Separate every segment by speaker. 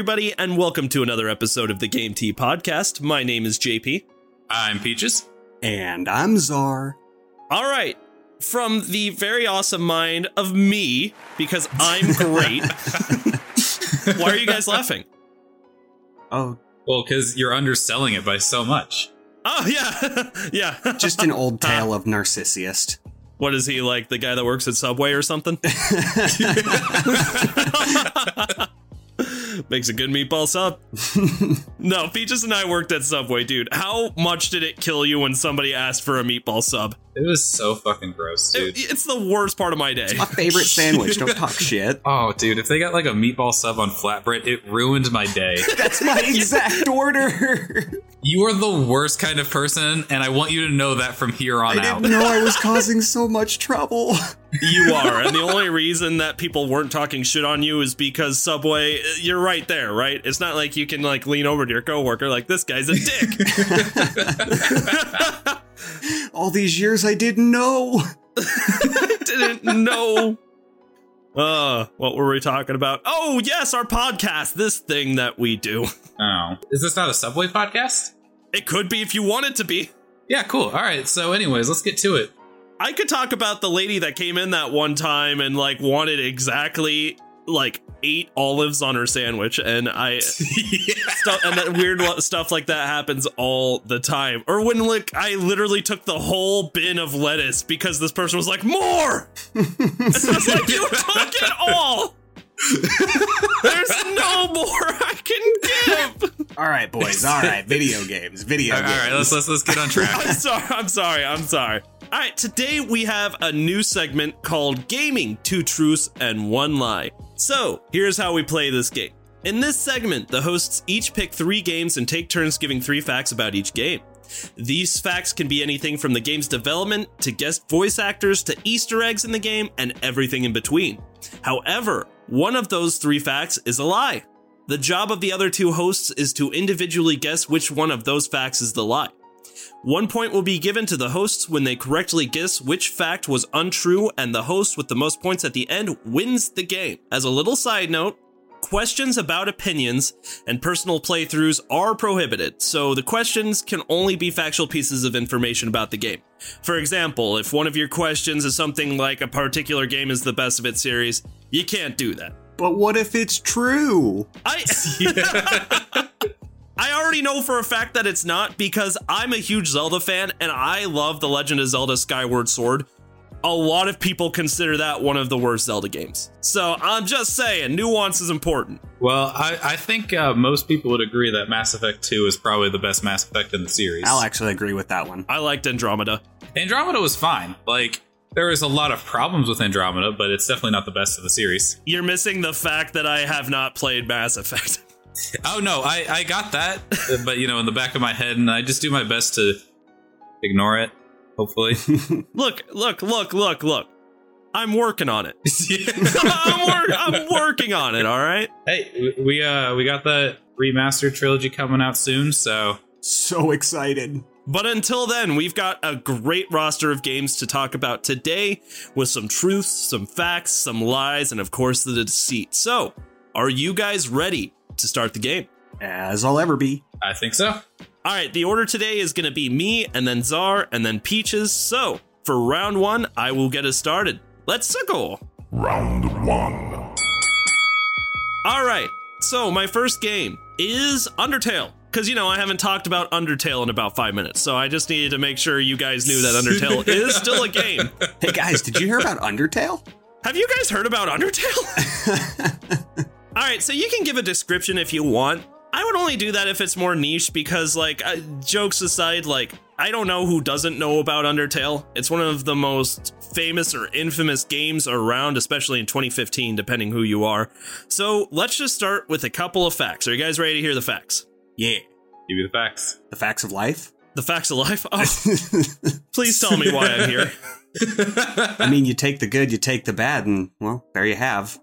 Speaker 1: Everybody, and welcome to another episode of the Game Tea Podcast. My name is JP.
Speaker 2: I'm Peaches.
Speaker 3: And I'm Zar.
Speaker 1: All right, from the very awesome mind of me, because I'm great. Why are you guys laughing?
Speaker 3: Oh,
Speaker 2: Well, because you're underselling it by so much.
Speaker 1: Oh, yeah. yeah.
Speaker 3: just an old tale of Narcissist.
Speaker 1: What is he like, the guy that works at Subway or something? Makes a good meatball sub. no, Peaches and I worked at Subway, dude. How much did it kill you when somebody asked for a meatball sub?
Speaker 2: It was so fucking gross, dude.
Speaker 1: It- it's the worst part of my day.
Speaker 3: My favorite sandwich. Don't talk shit.
Speaker 2: oh, dude, if they got like a meatball sub on flatbread, it ruined my day.
Speaker 3: That's my exact order.
Speaker 2: you are the worst kind of person, and I want you to know that from here on
Speaker 3: I
Speaker 2: out.
Speaker 3: didn't know I was causing so much trouble.
Speaker 1: You are, and the only reason that people weren't talking shit on you is because Subway, you're right there, right? It's not like you can like lean over to your coworker like this guy's a dick.
Speaker 3: All these years I didn't know.
Speaker 1: Didn't know. Uh, what were we talking about? Oh, yes, our podcast, this thing that we do.
Speaker 2: Oh. Is this not a Subway podcast?
Speaker 1: It could be if you want it to be.
Speaker 2: Yeah, cool. All right, so, anyways, let's get to it.
Speaker 1: I could talk about the lady that came in that one time and like wanted exactly like eight olives on her sandwich, and I stuff and that weird lo- stuff like that happens all the time. Or when like I literally took the whole bin of lettuce because this person was like more. and I was like, you took it all. There's no more I can give.
Speaker 3: All right, boys. All right. Video games. Video
Speaker 2: All right,
Speaker 3: games.
Speaker 2: all right, let's, let's, let's get on track.
Speaker 1: I'm sorry. I'm sorry. I'm sorry. All right, today we have a new segment called Gaming Two Truths and One Lie. So, here's how we play this game. In this segment, the hosts each pick three games and take turns giving three facts about each game. These facts can be anything from the game's development to guest voice actors to Easter eggs in the game and everything in between. However, one of those three facts is a lie. The job of the other two hosts is to individually guess which one of those facts is the lie. One point will be given to the hosts when they correctly guess which fact was untrue, and the host with the most points at the end wins the game. As a little side note, questions about opinions and personal playthroughs are prohibited, so the questions can only be factual pieces of information about the game. For example, if one of your questions is something like a particular game is the best of its series, you can't do that.
Speaker 3: But what if it's true?
Speaker 1: I I already know for a fact that it's not because I'm a huge Zelda fan and I love The Legend of Zelda Skyward Sword. A lot of people consider that one of the worst Zelda games. So I'm just saying, nuance is important.
Speaker 2: Well, I, I think uh, most people would agree that Mass Effect 2 is probably the best Mass Effect in the series.
Speaker 3: I'll actually agree with that one.
Speaker 1: I liked Andromeda.
Speaker 2: Andromeda was fine. Like, there was a lot of problems with Andromeda, but it's definitely not the best of the series.
Speaker 1: You're missing the fact that I have not played Mass Effect.
Speaker 2: Oh, no, I, I got that, but, you know, in the back of my head, and I just do my best to ignore it, hopefully.
Speaker 1: look, look, look, look, look. I'm working on it. I'm, wor- I'm working on it, all right?
Speaker 2: hey, we- we, uh, we got the remastered trilogy coming out soon, so
Speaker 3: So excited.
Speaker 1: But until then, we've got a great roster of games to talk about today with some truths, some facts, some lies, and of course the deceit. So, are you guys ready to start the game?
Speaker 3: As I'll ever be.
Speaker 2: I think so.
Speaker 1: All right, the order today is going to be me, and then Zar, and then Peaches. So, for round one, I will get us started. Let's go.
Speaker 4: Round one.
Speaker 1: All right, so my first game is Undertale. Because, you know, I haven't talked about Undertale in about five minutes, so I just needed to make sure you guys knew that Undertale is still a game.
Speaker 3: Hey guys, did you hear about Undertale?
Speaker 1: Have you guys heard about Undertale? All right, so you can give a description if you want. I would only only do that if it's more niche because, like, uh, jokes aside, like, I don't know who doesn't know about Undertale. It's one of the most famous or infamous games around, especially in 2015, depending who you are. So let's just start with a couple of facts. Are you guys ready to hear the facts?
Speaker 3: Yeah.
Speaker 2: Give you the facts.
Speaker 3: The facts of life?
Speaker 1: The facts of life? Oh, please tell me why I'm here.
Speaker 3: I mean, you take the good, you take the bad, and, well, there you have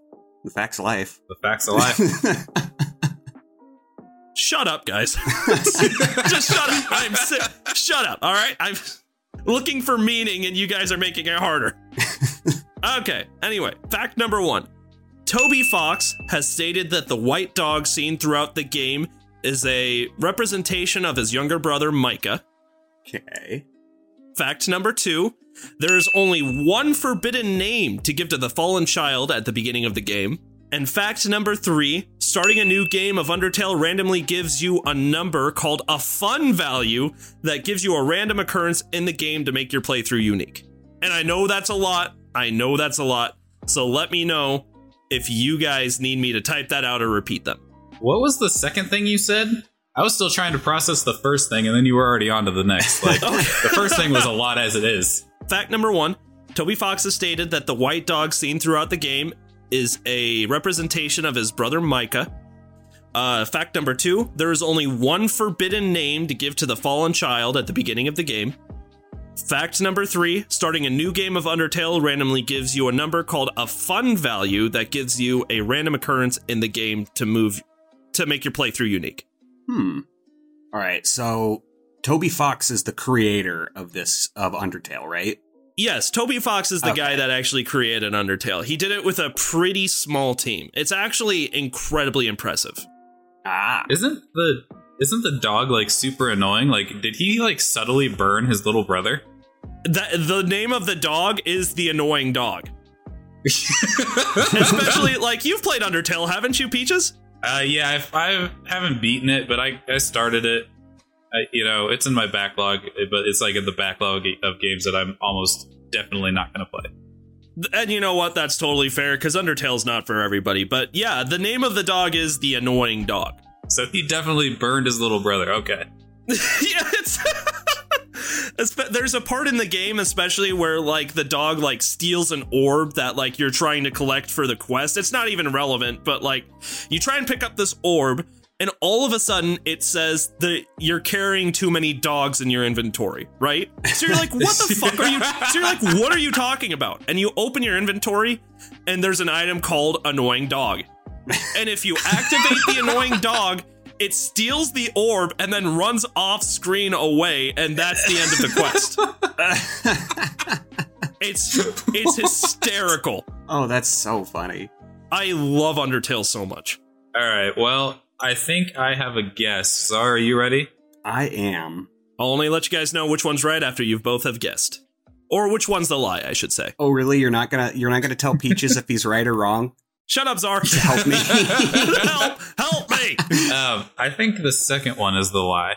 Speaker 3: the facts of life.
Speaker 2: The facts of life.
Speaker 1: Shut up, guys. Just shut up. I'm sick. Shut up. All right. I'm looking for meaning, and you guys are making it harder. Okay. Anyway, fact number one Toby Fox has stated that the white dog seen throughout the game is a representation of his younger brother, Micah.
Speaker 3: okay.
Speaker 1: Fact number two there is only one forbidden name to give to the fallen child at the beginning of the game. And fact number three starting a new game of Undertale randomly gives you a number called a fun value that gives you a random occurrence in the game to make your playthrough unique. And I know that's a lot. I know that's a lot. So let me know if you guys need me to type that out or repeat them.
Speaker 2: what was the second thing you said? I was still trying to process the first thing, and then you were already on to the next. Like the first thing was a lot as it is.
Speaker 1: Fact number one Toby Fox has stated that the white dog seen throughout the game is a representation of his brother Micah. Uh, fact number two there is only one forbidden name to give to the fallen child at the beginning of the game. Fact number three starting a new game of Undertale randomly gives you a number called a fun value that gives you a random occurrence in the game to move to make your playthrough unique.
Speaker 3: Hmm. All right. So Toby Fox is the creator of this of Undertale, right?
Speaker 1: Yes, Toby Fox is the
Speaker 3: Okay.
Speaker 1: guy that actually created Undertale. He did it with a pretty small team. It's actually incredibly impressive.
Speaker 3: Ah.
Speaker 2: Isn't the isn't the dog like super annoying? Like, did he like subtly burn his little brother?
Speaker 1: That the name of the dog is the annoying dog. Especially like you've played Undertale, haven't you, Peaches?
Speaker 2: Uh, yeah, I've, I haven't beaten it, but I, I started it. I, you know, it's in my backlog, but it's like in the backlog of games that I'm almost definitely not going to play.
Speaker 1: And you know what? That's totally fair because Undertale's not for everybody. But yeah, the name of the dog is the annoying dog.
Speaker 2: So he definitely burned his little brother. Okay.
Speaker 1: yeah, it's there's a part in the game especially where like the dog like steals an orb that like you're trying to collect for the quest. It's not even relevant, but like you try and pick up this orb and all of a sudden it says that you're carrying too many dogs in your inventory, right? So you're like, what the fuck are you? So you're like, what are you talking about? And you open your inventory and there's an item called annoying dog. And if you activate the annoying dog, it steals the orb and then runs off screen away, and that's the end of the quest. it's it's hysterical.
Speaker 3: Oh, that's so funny.
Speaker 1: I love Undertale so much.
Speaker 2: All right. Well, I think I have a guess. So are you ready?
Speaker 3: I am.
Speaker 1: I'll only let you guys know which one's right after you both have guessed. Or which one's the lie, I should say.
Speaker 3: Oh, really? You're not gonna you're not gonna tell Peaches if he's right or wrong?
Speaker 1: Shut up, Zar.
Speaker 3: Help me.
Speaker 1: help! Help me!
Speaker 2: Um, I think the second one is the lie.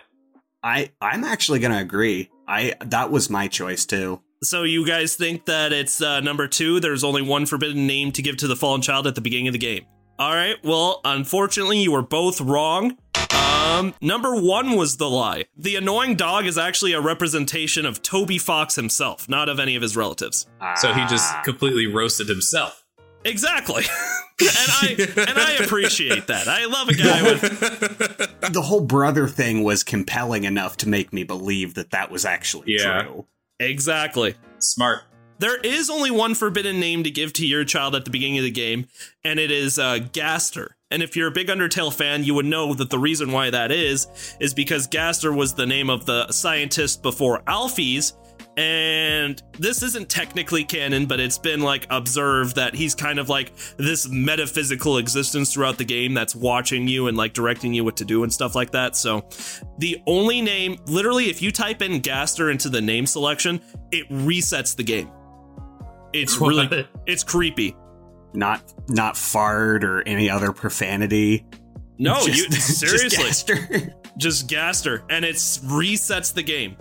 Speaker 3: I I'm actually gonna agree. I that was my choice too.
Speaker 1: So you guys think that it's uh, number two? There's only one forbidden name to give to the fallen child at the beginning of the game. All right. Well, unfortunately, you were both wrong. Um, number one was the lie. The annoying dog is actually a representation of Toby Fox himself, not of any of his relatives.
Speaker 2: So he just completely roasted himself.
Speaker 1: Exactly. and I and I appreciate that. I love a guy with
Speaker 3: the whole brother thing was compelling enough to make me believe that that was actually
Speaker 2: Yeah.
Speaker 3: true.
Speaker 1: exactly.
Speaker 2: Smart.
Speaker 1: There is only one forbidden name to give to your child at the beginning of the game, and it is uh, Gaster. And if you're a big Undertale fan, you would know that the reason why that is is because Gaster was the name of the scientist before Alphys. And this isn't technically canon, but it's been like observed that he's kind of like this metaphysical existence throughout the game that's watching you and like directing you what to do and stuff like that. So, the only name, literally, if you type in Gaster into the name selection, it resets the game. It's really,
Speaker 2: What?
Speaker 1: it's creepy.
Speaker 3: Not not fart or any other profanity.
Speaker 1: No,
Speaker 3: Just-
Speaker 1: you
Speaker 3: just Gaster.
Speaker 1: just Gaster, and it resets the game.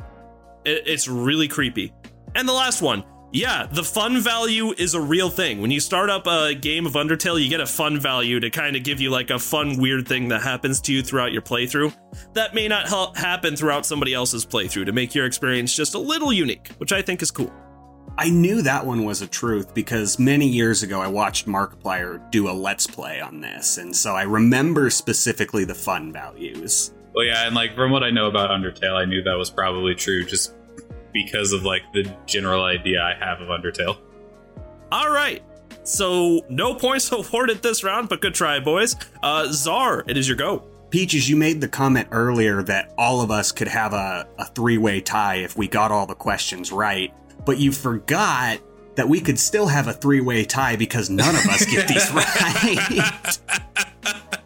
Speaker 1: It, it's really creepy. And the last one, Yeah, the fun value is a real thing. When you start up a game of Undertale, you get a fun value to kind of give you like a fun, weird thing that happens to you throughout your playthrough. That may not ha- happen throughout somebody else's playthrough to make your experience just a little unique, which I think is cool.
Speaker 3: I knew that one was a truth because many years ago I watched Markiplier do a Let's Play on this, and so I remember specifically the fun values.
Speaker 2: Well, yeah, and like from what I know about Undertale, I knew that was probably true just because of like the general idea I have of Undertale.
Speaker 1: All right. So, no points awarded this round, but good try, boys. Uh, Zar, it is your go.
Speaker 3: Peaches, you made the comment earlier that all of us could have a, a three way tie if we got all the questions right, but you forgot that we could still have a three way tie because none of us get these right.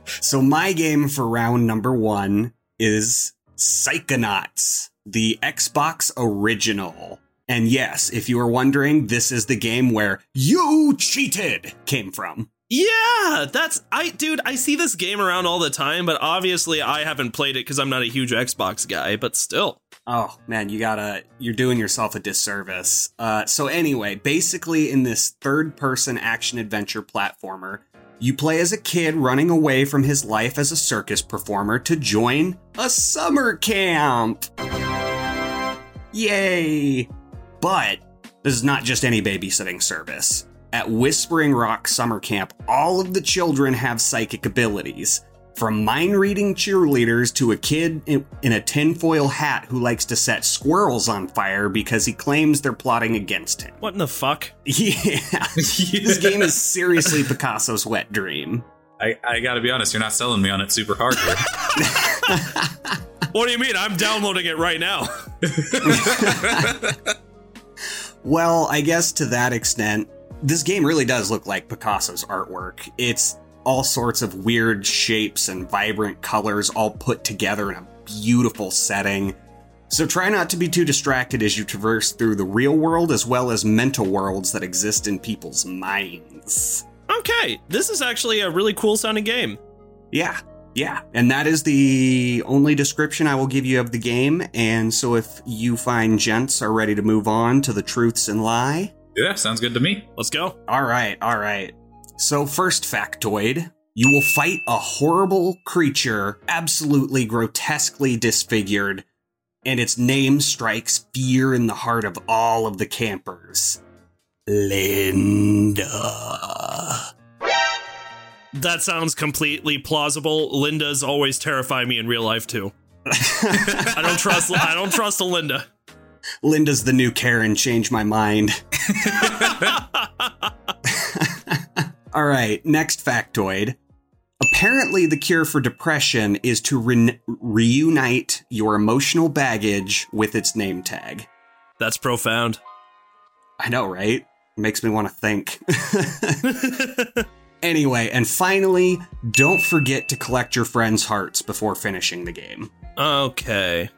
Speaker 3: so, my game for round number one is Psychonauts, the Xbox original. And yes, if you were wondering, this is the game where you cheated came from.
Speaker 1: Yeah, that's I dude, I see this game around all the time, but obviously I haven't played it because I'm not a huge Xbox guy, but still.
Speaker 3: Oh man, you gotta, you're doing yourself a disservice. Uh, so anyway, basically in this third person action adventure platformer, you play as a kid running away from his life as a circus performer to join a summer camp. Yay! But this is not just any babysitting service. At Whispering Rock Summer Camp, all of the children have psychic abilities. From mind reading cheerleaders to a kid in, in a tinfoil hat who likes to set squirrels on fire because he claims they're plotting against him.
Speaker 1: What in the fuck?
Speaker 3: Yeah, this game is seriously Picasso's wet dream.
Speaker 2: I, I gotta be honest, you're not selling me on it super hard here.
Speaker 1: What do you mean? I'm downloading it right now.
Speaker 3: Well, I guess to that extent, this game really does look like Picasso's artwork. It's all sorts of weird shapes and vibrant colors all put together in a beautiful setting. So try not to be too distracted as you traverse through the real world as well as mental worlds that exist in people's minds.
Speaker 1: Okay, this is actually a really cool sounding game.
Speaker 3: Yeah, yeah. And that is the only description I will give you of the game. And so if you find gents are ready to move on to the truths and lie,
Speaker 2: yeah, sounds good to me.
Speaker 1: Let's go.
Speaker 3: All right, all right. So, first factoid you will fight a horrible creature, absolutely grotesquely disfigured, and its name strikes fear in the heart of all of the campers. Linda.
Speaker 1: That sounds completely plausible. Linda's always terrify me in real life too. I don't trust I don't trust a Linda.
Speaker 3: Linda's the new Karen, change my mind. All right, next factoid. Apparently, the cure for depression is to re- reunite your emotional baggage with its name tag.
Speaker 1: That's profound.
Speaker 3: I know, right? Makes me want to think. anyway, and finally, don't forget to collect your friends' hearts before finishing the game.
Speaker 1: Okay.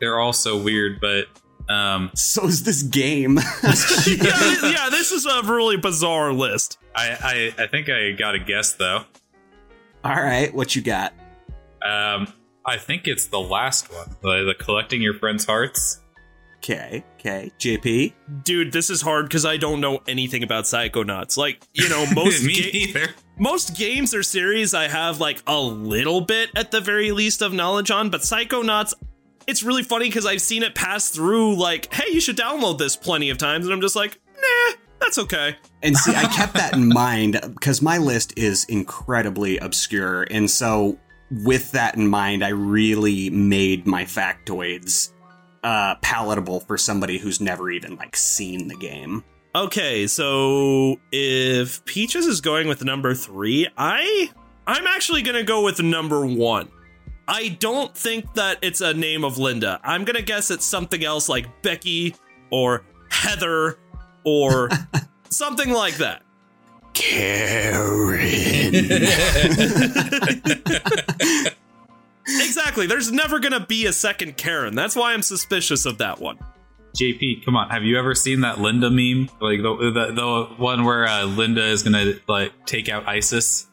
Speaker 2: They're all so weird, but um,
Speaker 3: So is this game.
Speaker 1: yeah, yeah, this is a really bizarre list.
Speaker 2: I, I I think I got a guess though.
Speaker 3: All right, what you got?
Speaker 2: Um, I think it's the last one, the, the collecting your friends' hearts.
Speaker 3: Okay, okay. JP?
Speaker 1: Dude, this is hard because I don't know anything about Psychonauts. Like, you know, most
Speaker 2: me
Speaker 1: ga-
Speaker 2: either.
Speaker 1: most games or series I have like a little bit at the very least of knowledge on, but Psychonauts, it's really funny because I've seen it pass through like, hey, you should download this plenty of times, and I'm just like, nah, that's okay.
Speaker 3: And see, I kept that in mind because my list is incredibly obscure. And so, with that in mind, I really made my factoids uh, palatable for somebody who's never even like seen the game.
Speaker 1: Okay, so if Peaches is going with number three, I I'm actually gonna go with number one. I don't think that it's a name of Linda. I'm gonna guess it's something else like Becky or Heather or something like that.
Speaker 3: Karen.
Speaker 1: Exactly. There's never gonna be a second Karen. That's why I'm suspicious of that one.
Speaker 2: JP, come on. Have you ever seen that Linda meme? Like the the, the one where uh, Linda is gonna like take out ISIS.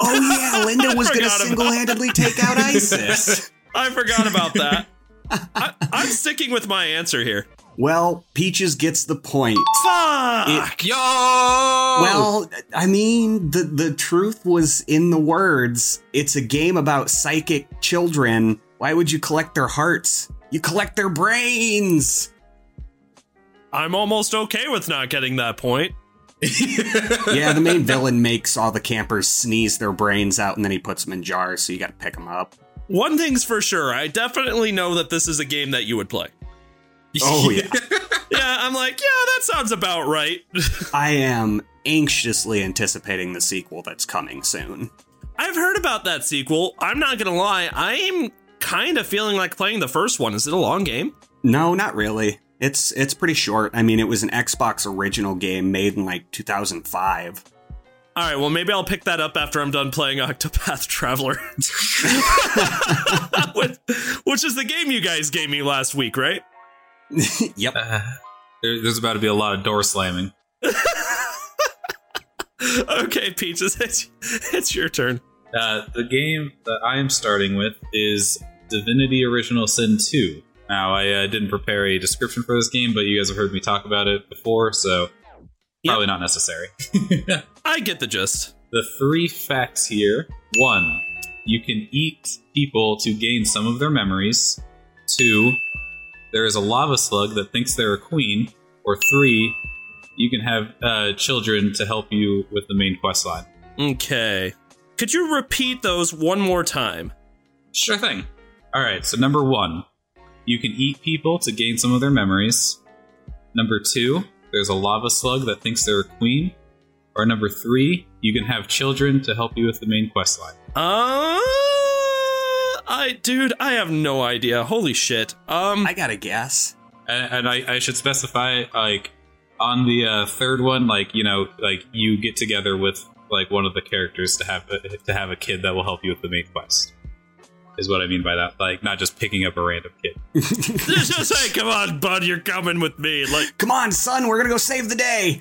Speaker 3: Oh, yeah, Linda was going to single handedly take out ISIS.
Speaker 1: I forgot about that. I, I'm sticking with my answer here.
Speaker 3: Well, Peaches gets the point.
Speaker 1: Fuck!
Speaker 2: Yo!
Speaker 3: Well, I mean, the the truth was in the words. It's a game about psychic children. Why would you collect their hearts? You collect their brains.
Speaker 1: I'm almost okay with not getting that point.
Speaker 3: Yeah, the main villain makes all the campers sneeze their brains out and then he puts them in jars, so you got to pick them up.
Speaker 1: One thing's for sure, I definitely know that this is a game that you would play.
Speaker 3: Oh yeah.
Speaker 1: Yeah, I'm like, yeah, that sounds about right.
Speaker 3: I am anxiously anticipating the sequel that's coming soon.
Speaker 1: I've heard about that sequel. I'm not gonna lie, I'm kind of feeling like playing the first one. Is it a long game?
Speaker 3: No, not really. It's it's pretty short. I mean, it was an Xbox original game made in like 2005.
Speaker 1: All right, well, maybe I'll pick that up after I'm done playing Octopath Traveler, which, which is the game you guys gave me last week, right?
Speaker 3: yep.
Speaker 2: Uh, there, there's about to be a lot of door slamming.
Speaker 1: okay, Peaches, it's, it's your turn.
Speaker 2: Uh, the game that I am starting with is Divinity Original Sin 2. Now, I uh, didn't prepare a description for this game, but you guys have heard me talk about it before, so probably not necessary.
Speaker 1: I get the gist.
Speaker 2: the three facts here one, you can eat people to gain some of their memories. Two, there is a lava slug that thinks they're a queen. Or three, you can have uh, children to help you with the main quest line.
Speaker 1: Okay. Could you repeat those one more time?
Speaker 2: Sure thing. All right, so number one, you can eat people to gain some of their memories. Number two, there's a lava slug that thinks they're a queen. Or number three, you can have children to help you with the main quest line.
Speaker 1: Uh, I, dude, I have no idea. Holy shit. Um,
Speaker 3: I got to guess.
Speaker 2: And, and I, I should specify, like, on the uh, third one, like you know, like you get together with like one of the characters to have a, to have a kid that will help you with the main quest. Is what I mean by that. Like, not just picking up a random kid.
Speaker 1: just say, come on, bud, you're coming with me. Like,
Speaker 3: Come on, son, we're gonna go save the day.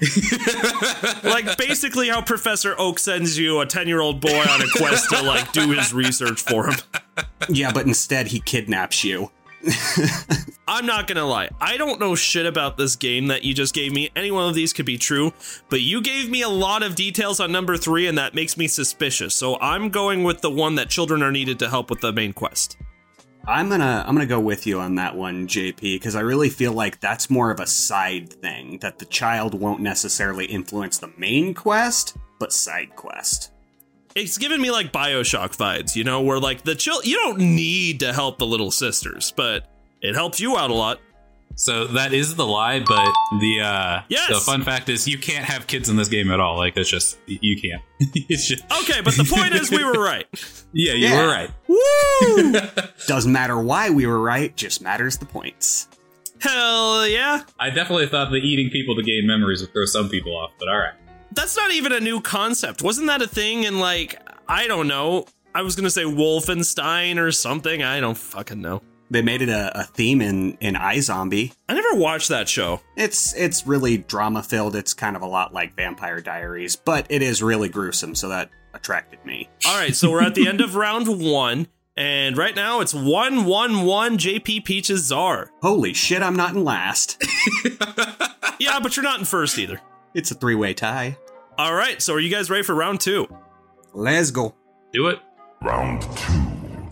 Speaker 1: like basically how Professor Oak sends you a 10 year old boy on a quest to like do his research for him.
Speaker 3: yeah, but instead he kidnaps you.
Speaker 1: I'm not gonna lie, I don't know shit about this game that you just gave me. Any one of these could be true, but you gave me a lot of details on number three, and that makes me suspicious. So I'm going with the one that children are needed to help with the main quest.
Speaker 3: I'm gonna I'm gonna go with you on that one, JP, because I really feel like that's more of a side thing that the child won't necessarily influence the main quest, but side quest.
Speaker 1: It's given me like Bioshock vibes, you know, where like the chill, you don't need to help the little sisters, but it helps you out a lot.
Speaker 2: So that is the lie, but the uh,
Speaker 1: Yes!
Speaker 2: the fun fact is you can't have kids in this game at all. Like that's just you can't. it's just
Speaker 1: Okay, but the point is we were right.
Speaker 2: yeah, you
Speaker 3: Yeah.
Speaker 2: were right.
Speaker 1: Woo!
Speaker 3: Doesn't matter why we were right, just matters the points.
Speaker 1: Hell yeah.
Speaker 2: I definitely thought that eating people to gain memories would throw some people off, but all right.
Speaker 1: That's not even a new concept. Wasn't that a thing in like, I don't know. I was gonna say Wolfenstein or something. I don't fucking know.
Speaker 3: They made it a, a theme in in iZombie.
Speaker 1: I never watched that show.
Speaker 3: It's it's really drama filled. It's kind of a lot like Vampire Diaries, but it is really gruesome, so that attracted me.
Speaker 1: All right, so we're at the end of round one, and right now it's one one one. JP Peaches Zar.
Speaker 3: Holy shit, I'm not in last.
Speaker 1: Yeah, but you're not in first either.
Speaker 3: It's a three way tie.
Speaker 1: All right, so are you guys ready for round two?
Speaker 3: Let's go.
Speaker 2: Do it.
Speaker 4: Round two.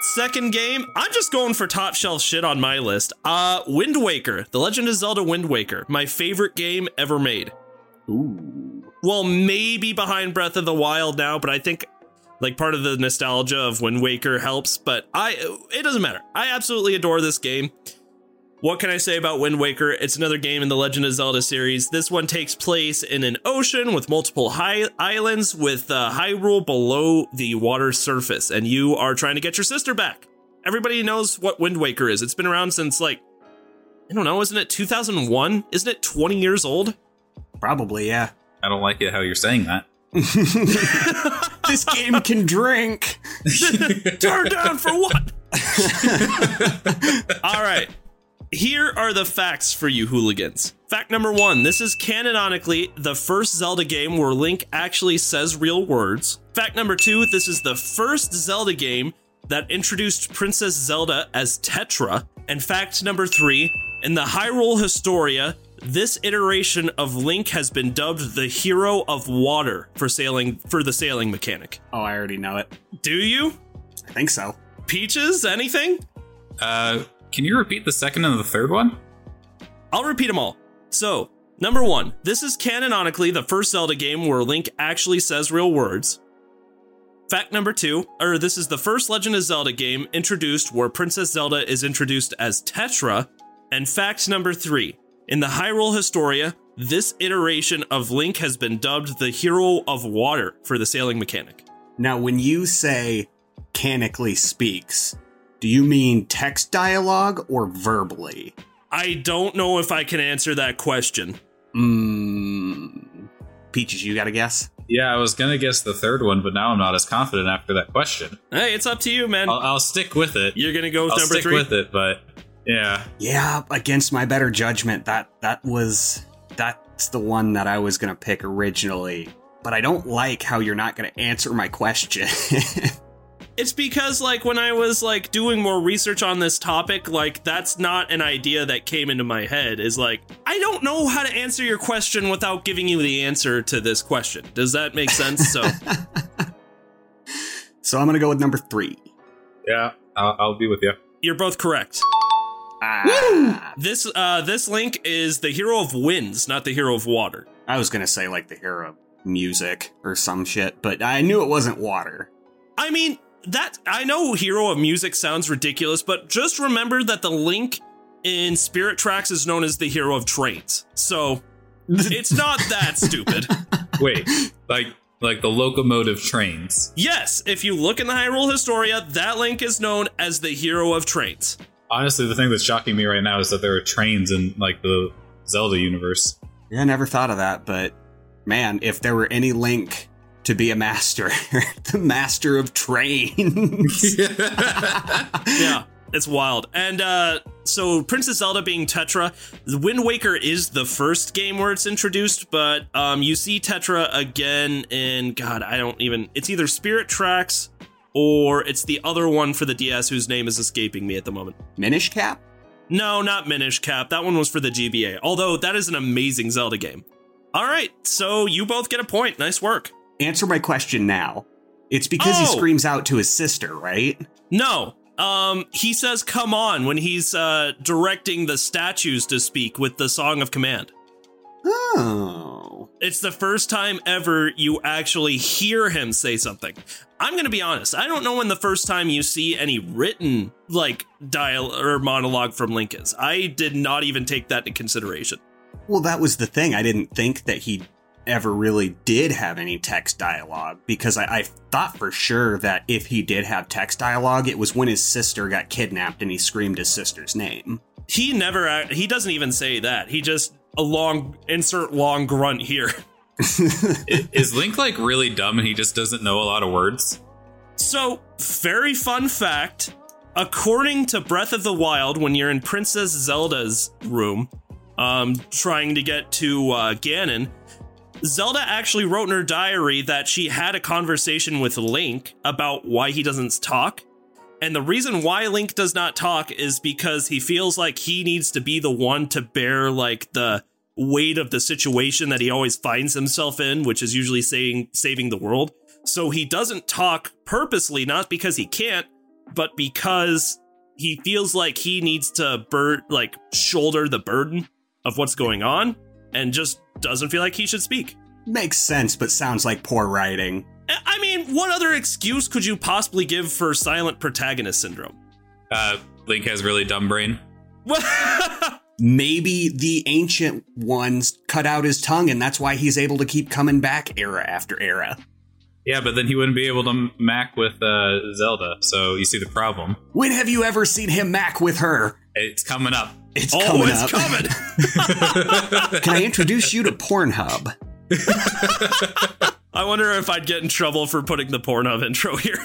Speaker 1: Second game, I'm just going for top shelf shit on my list. Uh, Wind Waker, The Legend of Zelda Wind Waker, my favorite game ever made.
Speaker 3: Ooh.
Speaker 1: Well, maybe behind Breath of the Wild now, but I think like part of the nostalgia of Wind Waker helps. But I, it doesn't matter. I absolutely adore this game. What can I say about Wind Waker? It's another game in the Legend of Zelda series. This one takes place in an ocean with multiple high islands with uh, Hyrule below the water surface, and you are trying to get your sister back. Everybody knows what Wind Waker is. It's been around since like I don't know, isn't it 2001? Isn't it 20 years old?
Speaker 3: Probably, yeah.
Speaker 2: I don't like it how you're saying that.
Speaker 3: this game can drink.
Speaker 1: Turn down for what? All right. Here are the facts for you hooligans. Fact number one this is canonically the first Zelda game where Link actually says real words. Fact number two this is the first Zelda game that introduced Princess Zelda as Tetra. And fact number three in the Hyrule Historia, this iteration of Link has been dubbed the hero of water for sailing for the sailing mechanic.
Speaker 3: Oh, I already know it.
Speaker 1: Do you?
Speaker 3: I think so.
Speaker 1: Peaches, anything?
Speaker 2: Uh, can you repeat the second and the third one?
Speaker 1: I'll repeat them all. So, number one, this is canonically the first Zelda game where Link actually says real words. Fact number two, or this is the first Legend of Zelda game introduced where Princess Zelda is introduced as Tetra. And fact number three, in the Hyrule Historia, this iteration of Link has been dubbed the hero of water for the sailing mechanic.
Speaker 3: Now, when you say canically speaks, do you mean text dialogue or verbally?
Speaker 1: I don't know if I can answer that question.
Speaker 3: Mmm. Peaches, you got a guess?
Speaker 2: Yeah, I was gonna guess the third one, but now I'm not as confident after that question.
Speaker 1: Hey, it's up to you, man.
Speaker 2: I'll, I'll stick with it.
Speaker 1: You're gonna go with
Speaker 2: I'll
Speaker 1: number
Speaker 2: stick
Speaker 1: three.
Speaker 2: with it, but yeah,
Speaker 3: Yeah, against my better judgment, that that was that's the one that I was gonna pick originally. But I don't like how you're not gonna answer my question.
Speaker 1: It's because like when I was like doing more research on this topic, like that's not an idea that came into my head. Is like I don't know how to answer your question without giving you the answer to this question. Does that make sense? So
Speaker 3: so I'm gonna go with number three.
Speaker 2: yeah, I'll, I'll be with you.
Speaker 1: you're both correct.
Speaker 3: Ah,
Speaker 1: This uh this link is the hero of winds, not the hero of water.
Speaker 3: I was gonna say like the hero of music or some shit, but I knew it wasn't water.
Speaker 1: I mean, that I know hero of music sounds ridiculous, but just remember that the link in Spirit Tracks is known as the hero of trains. So it's not that stupid.
Speaker 2: Wait, like like the locomotive trains.
Speaker 1: Yes, if you look in the Hyrule Historia, that link is known as the hero of trains.
Speaker 2: Honestly, the thing that's shocking me right now is that there are trains in like the Zelda universe.
Speaker 3: Yeah, I never thought of that, but man, if there were any link to be a master, the master of trains.
Speaker 1: Yeah, it's wild. And uh so Princess Zelda being Tetra, the Wind Waker is the first game where it's introduced, but um you see Tetra again in god, I don't even it's either Spirit Tracks or it's the other one for the DS whose name is escaping me at the moment.
Speaker 3: Minish Cap?
Speaker 1: No, not Minish Cap. That one was for the GBA. Although that is an amazing Zelda game. All right, so you both get a point. Nice work.
Speaker 3: Answer my question now. It's because he
Speaker 1: Oh.
Speaker 3: screams out to his sister, right?
Speaker 1: No. Um he says come on when he's uh directing the statues to speak with the song of command.
Speaker 3: Oh.
Speaker 1: It's the first time ever you actually hear him say something. I'm going to be honest. I don't know when the first time you see any written like dial or monologue from Link is. I did not even take that into consideration.
Speaker 3: Well, that was the thing. I didn't think that he ever really did have any text dialogue because I, I thought for sure that if he did have text dialogue, it was when his sister got kidnapped and he screamed his sister's name.
Speaker 1: He never he doesn't even say that. He just a long insert long grunt here.
Speaker 2: Is Link like really dumb and he just doesn't know a lot of words?
Speaker 1: So, very fun fact. According to Breath of the Wild, when you're in Princess Zelda's room, um, trying to get to uh, Ganon, Zelda actually wrote in her diary that she had a conversation with Link about why he doesn't talk. And the reason why Link does not talk is because he feels like he needs to be the one to bear like the weight of the situation that he always finds himself in, which is usually saying saving the world. So he doesn't talk purposely, not because he can't, but because he feels like he needs to bur- like shoulder the burden of what's going on and just doesn't feel like he should speak.
Speaker 3: Makes sense, but sounds like poor writing.
Speaker 1: I I mean, what other excuse could you possibly give for silent protagonist syndrome?
Speaker 2: Uh, Link has really dumb brain.
Speaker 3: Maybe the ancient ones cut out his tongue and that's why he's able to keep coming back era after era.
Speaker 2: Yeah, but then he wouldn't be able to mac with uh, Zelda. So you see the problem.
Speaker 3: When have you ever seen him mac with her?
Speaker 2: It's coming up.
Speaker 3: It's
Speaker 1: oh,
Speaker 3: coming
Speaker 1: it's
Speaker 3: up.
Speaker 1: coming.
Speaker 3: Can I introduce you to Pornhub?
Speaker 1: I wonder if I'd get in trouble for putting the Pornhub intro here.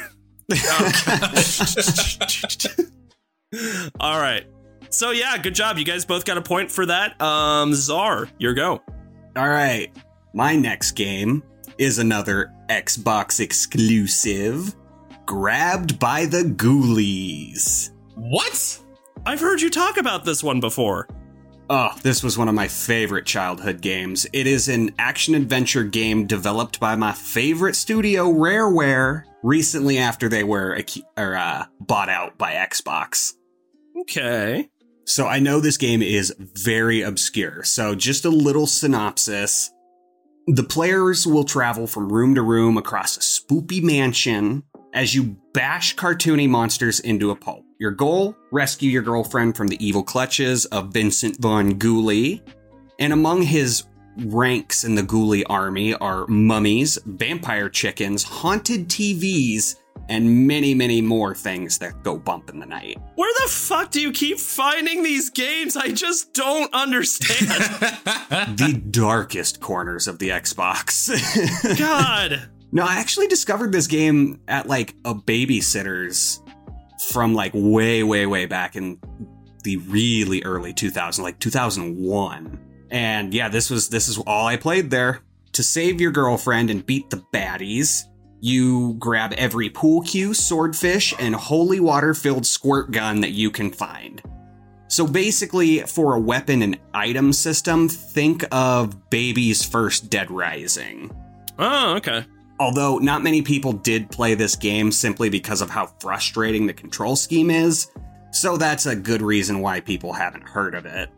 Speaker 1: All right. So yeah, good job. You guys both got a point for that. Um, Zar, your go.
Speaker 3: All right. My next game is another Xbox exclusive. Grabbed by the Ghoulies.
Speaker 2: What?
Speaker 1: I've heard you talk about this one before.
Speaker 3: Oh, this was one of my favorite childhood games. It is an action adventure game developed by my favorite studio, Rareware, recently after they were or, uh, bought out by Xbox.
Speaker 1: Okay.
Speaker 3: So I know this game is very obscure. So just a little synopsis. The players will travel from room to room across a spoopy mansion as you bash cartoony monsters into a pulp. Your goal? Rescue your girlfriend from the evil clutches of Vincent Von Ghoulie. And among his ranks in the Ghoulie army are mummies, vampire chickens, haunted TVs, and many, many more things that go bump in the night.
Speaker 1: Where the fuck do you keep finding these games? I just don't understand.
Speaker 3: the darkest corners of the Xbox.
Speaker 1: God.
Speaker 3: no, I actually discovered this game at like a babysitter's from like way, way, way back in the really early 2000s, like 2001. And yeah, this was this is all I played there. To save your girlfriend and beat the baddies, you grab every pool cue, swordfish, and holy water filled squirt gun that you can find. So basically, for a weapon and item system, think of Baby's first Dead Rising.
Speaker 1: Oh, okay.
Speaker 3: Although not many people did play this game simply because of how frustrating the control scheme is, so that's a good reason why people haven't heard of it.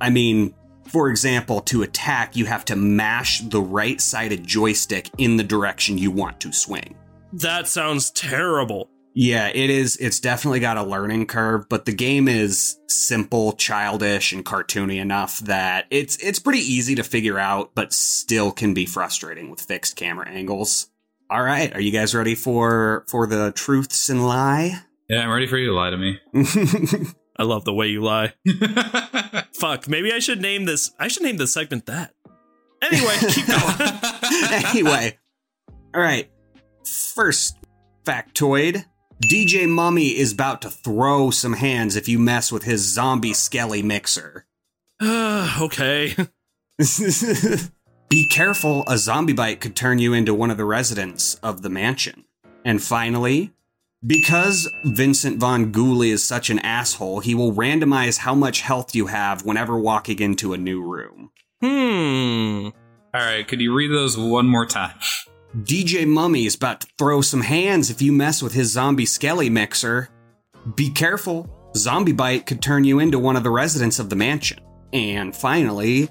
Speaker 3: I mean, for example, to attack, you have to mash the right sided joystick in the direction you want to swing.
Speaker 1: That sounds terrible.
Speaker 3: Yeah, it is. It's definitely got a learning curve, but the game is simple, childish, and cartoony enough that it's it's pretty easy to figure out, but still can be frustrating with fixed camera angles. All right, are you guys ready for for the truths and lie?
Speaker 2: Yeah, I'm ready for you to lie to me.
Speaker 1: I love the way you lie. Fuck, maybe I should name this. I should name this segment that. Anyway, keep going.
Speaker 3: anyway, all right. First factoid DJ Mummy is about to throw some hands if you mess with his zombie skelly mixer.
Speaker 1: okay.
Speaker 3: Be careful, a zombie bite could turn you into one of the residents of the mansion. And finally, because Vincent Von Ghoulie is such an asshole, he will randomize how much health you have whenever walking into a new room.
Speaker 1: Hmm.
Speaker 2: All right, could you read those one more time?
Speaker 3: DJ Mummy is about to throw some hands if you mess with his zombie skelly mixer. Be careful, zombie bite could turn you into one of the residents of the mansion. And finally,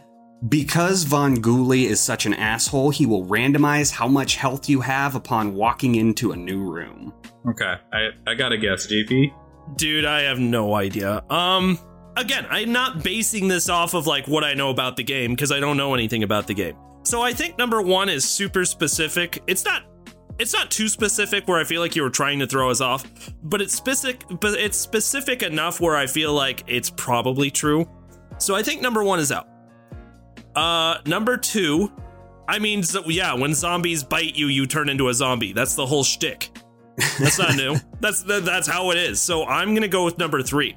Speaker 3: because Von Ghoulie is such an asshole, he will randomize how much health you have upon walking into a new room.
Speaker 2: Okay, I, I got to guess, JP.
Speaker 1: Dude, I have no idea. Um, again, I'm not basing this off of like what I know about the game because I don't know anything about the game. So I think number one is super specific. It's not it's not too specific where I feel like you were trying to throw us off, but it's specific but it's specific enough where I feel like it's probably true. So I think number one is out. Uh number two, I mean so, yeah, when zombies bite you, you turn into a zombie. That's the whole shtick. That's not new. That's that's how it is. So I'm gonna go with number three,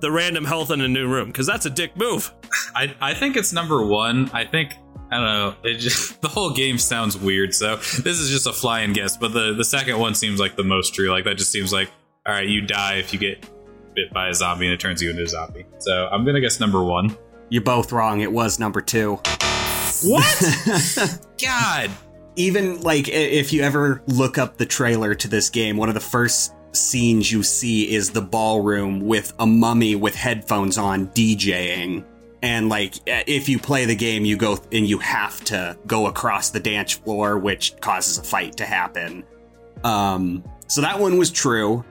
Speaker 1: the random health in a new room, because that's a dick move.
Speaker 2: I, I think it's number one. I think I don't know. It just the whole game sounds weird. So this is just a flying guess. But the the second one seems like the most true. Like that just seems like all right, you die if you get bit by a zombie and it turns you into a zombie. So I'm gonna guess number one.
Speaker 3: You're both wrong. It was number two.
Speaker 1: What?
Speaker 2: God.
Speaker 3: Even like if you ever look up the trailer to this game, one of the first scenes you see is the ballroom with a mummy with headphones on DJing. And like if you play the game, you go and you have to go across the dance floor, which causes a fight to happen. Um, so that one was true.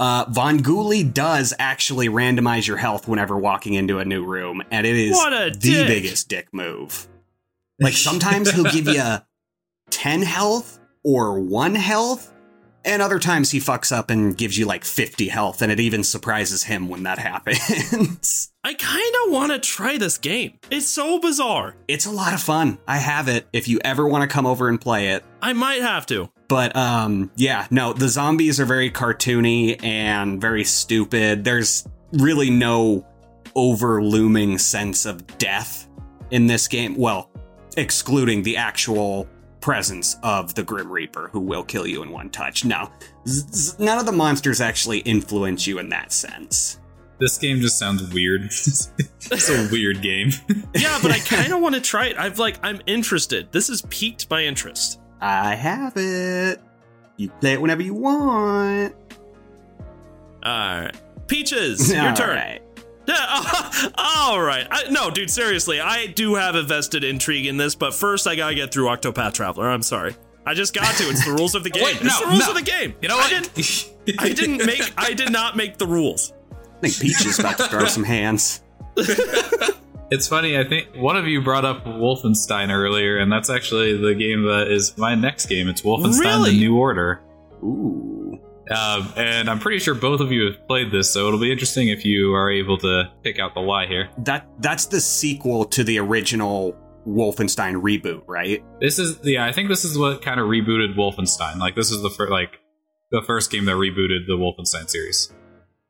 Speaker 3: Uh, Von Ghoulie does actually randomize your health whenever walking into a new room, and it is
Speaker 1: What a
Speaker 3: the
Speaker 1: dick.
Speaker 3: biggest dick move. Like sometimes he'll give you 10 health or 1 health, and other times he fucks up and gives you like 50 health, and it even surprises him when that happens.
Speaker 1: I kind of want to try this game. It's so bizarre.
Speaker 3: it's a lot of fun. I have it if you ever want to come over and play it.
Speaker 1: I might have to.
Speaker 3: But um yeah, no, the zombies are very cartoony and very stupid. There's really no over looming sense of death in this game. Well, excluding the actual presence of the Grim Reaper who will kill you in one touch. No. Z- z- none of the monsters actually influence you in that sense.
Speaker 2: This game just sounds weird. it's a weird game.
Speaker 1: Yeah, but I kind of want to try it. I've like, I'm interested. This has piqued my interest.
Speaker 3: I have it. You play it whenever you want.
Speaker 1: All right, Peaches, your
Speaker 3: All
Speaker 1: turn.
Speaker 3: right.
Speaker 1: Yeah, all right. I, no, dude, seriously, I do have a vested intrigue in this, but first I gotta get through Octopath Traveler. I'm sorry. I just got to. It's the rules of the game.
Speaker 2: Wait,
Speaker 1: it's the rules
Speaker 2: no.
Speaker 1: of the game.
Speaker 2: You know
Speaker 1: I
Speaker 2: what?
Speaker 1: didn't, I didn't make. I did not make the rules.
Speaker 3: I think Peach is about to throw some hands.
Speaker 2: It's funny, I think one of you brought up Wolfenstein earlier, and that's actually the game that is my next game. It's Wolfenstein
Speaker 1: Really?
Speaker 2: The New Order.
Speaker 3: Ooh.
Speaker 2: Um, and I'm pretty sure both of you have played this, so it'll be interesting if you are able to pick out the why here.
Speaker 3: That that's the sequel to the original Wolfenstein reboot, right?
Speaker 2: This is yeah, I think this is what kind of rebooted Wolfenstein. Like this is the first like the first game that rebooted the Wolfenstein series.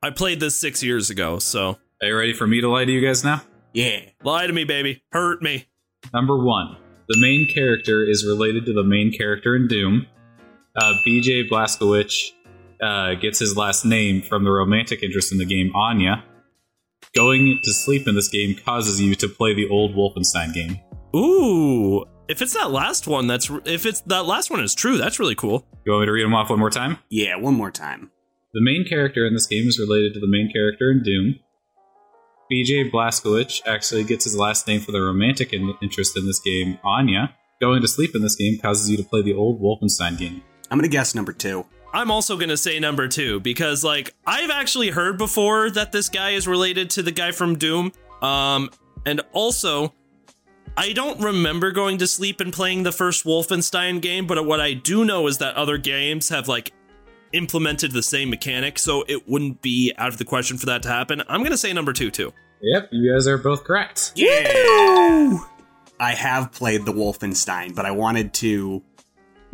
Speaker 1: I played this six years ago, so
Speaker 2: Are you ready for me to lie to you guys now?
Speaker 3: Yeah.
Speaker 1: lie to me, baby. Hurt me.
Speaker 2: Number one, the main character is related to the main character in Doom. Uh, BJ Blazkowicz uh, gets his last name from the romantic interest in the game, Anya. Going to sleep in this game causes you to play the old Wolfenstein game.
Speaker 1: Ooh, if it's that last one, that's if it's that last one is true, that's really cool.
Speaker 2: You want me to read them off one more time?
Speaker 3: Yeah, one more time.
Speaker 2: The main character in this game is related to the main character in Doom. BJ Blazkowicz actually gets his last name for the romantic in- interest in this game, Anya. Going to sleep in this game causes you to play the old Wolfenstein game.
Speaker 3: I'm gonna guess number two.
Speaker 1: I'm also gonna say number two because like I've actually heard before that this guy is related to the guy from Doom. Um, and also I don't remember going to sleep and playing the first Wolfenstein game, but what I do know is that other games have like implemented the same mechanic, so it wouldn't be out of the question for that to happen. I'm gonna say number two too.
Speaker 2: Yep, you guys are both correct.
Speaker 3: Yeah. I have played the Wolfenstein, but I wanted to